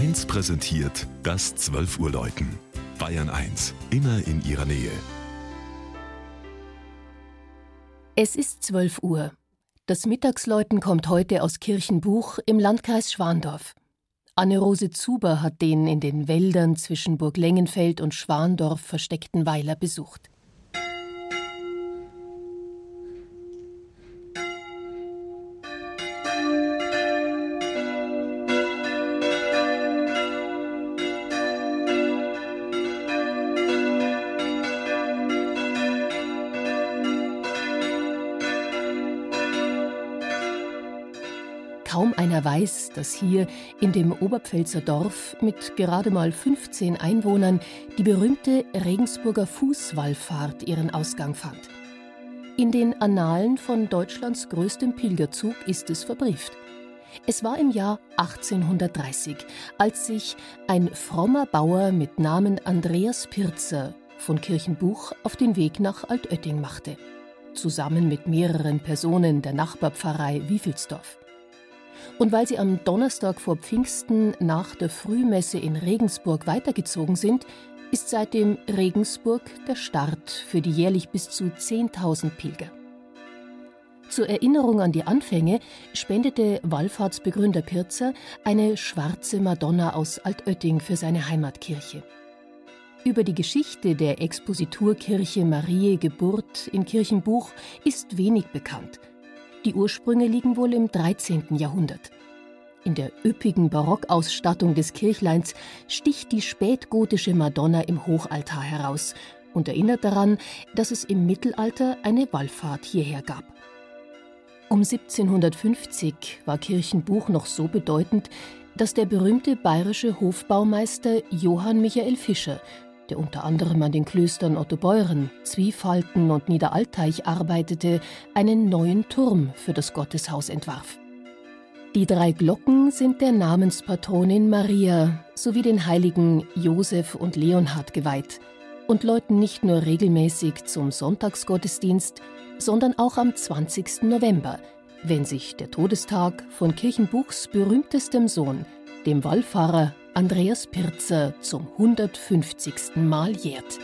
1 präsentiert das 12 Uhr Läuten. Bayern 1, immer in ihrer Nähe. Es ist 12 Uhr. Das Mittagsläuten kommt heute aus Kirchenbuch im Landkreis Schwandorf. Anne-Rose Zuber hat den in den Wäldern zwischen Burg Lengenfeld und Schwandorf versteckten Weiler besucht. Kaum einer weiß, dass hier in dem Oberpfälzer Dorf mit gerade mal 15 Einwohnern die berühmte Regensburger Fußwallfahrt ihren Ausgang fand. In den Annalen von Deutschlands größtem Pilgerzug ist es verbrieft. Es war im Jahr 1830, als sich ein frommer Bauer mit Namen Andreas Pirzer von Kirchenbuch auf den Weg nach Altötting machte, zusammen mit mehreren Personen der Nachbarpfarrei Wiefelsdorf. Und weil sie am Donnerstag vor Pfingsten nach der Frühmesse in Regensburg weitergezogen sind, ist seitdem Regensburg der Start für die jährlich bis zu 10.000 Pilger. Zur Erinnerung an die Anfänge spendete Wallfahrtsbegründer Pirzer eine schwarze Madonna aus Altötting für seine Heimatkirche. Über die Geschichte der Expositurkirche Mariä Geburt in Kirchenbuch ist wenig bekannt – die Ursprünge liegen wohl im 13. Jahrhundert. In der üppigen Barockausstattung des Kirchleins sticht die spätgotische Madonna im Hochaltar heraus und erinnert daran, dass es im Mittelalter eine Wallfahrt hierher gab. Um 1750 war Kirchenbuch noch so bedeutend, dass der berühmte bayerische Hofbaumeister Johann Michael Fischer der unter anderem an den Klöstern Ottobeuren, Zwiefalten und Niederalteich arbeitete, einen neuen Turm für das Gotteshaus entwarf. Die drei Glocken sind der Namenspatronin Maria sowie den Heiligen Josef und Leonhard geweiht und läuten nicht nur regelmäßig zum Sonntagsgottesdienst, sondern auch am 20. November, wenn sich der Todestag von Kirchenbuchs berühmtestem Sohn, dem Wallfahrer Andreas Pirzer zum 150. Mal jährt.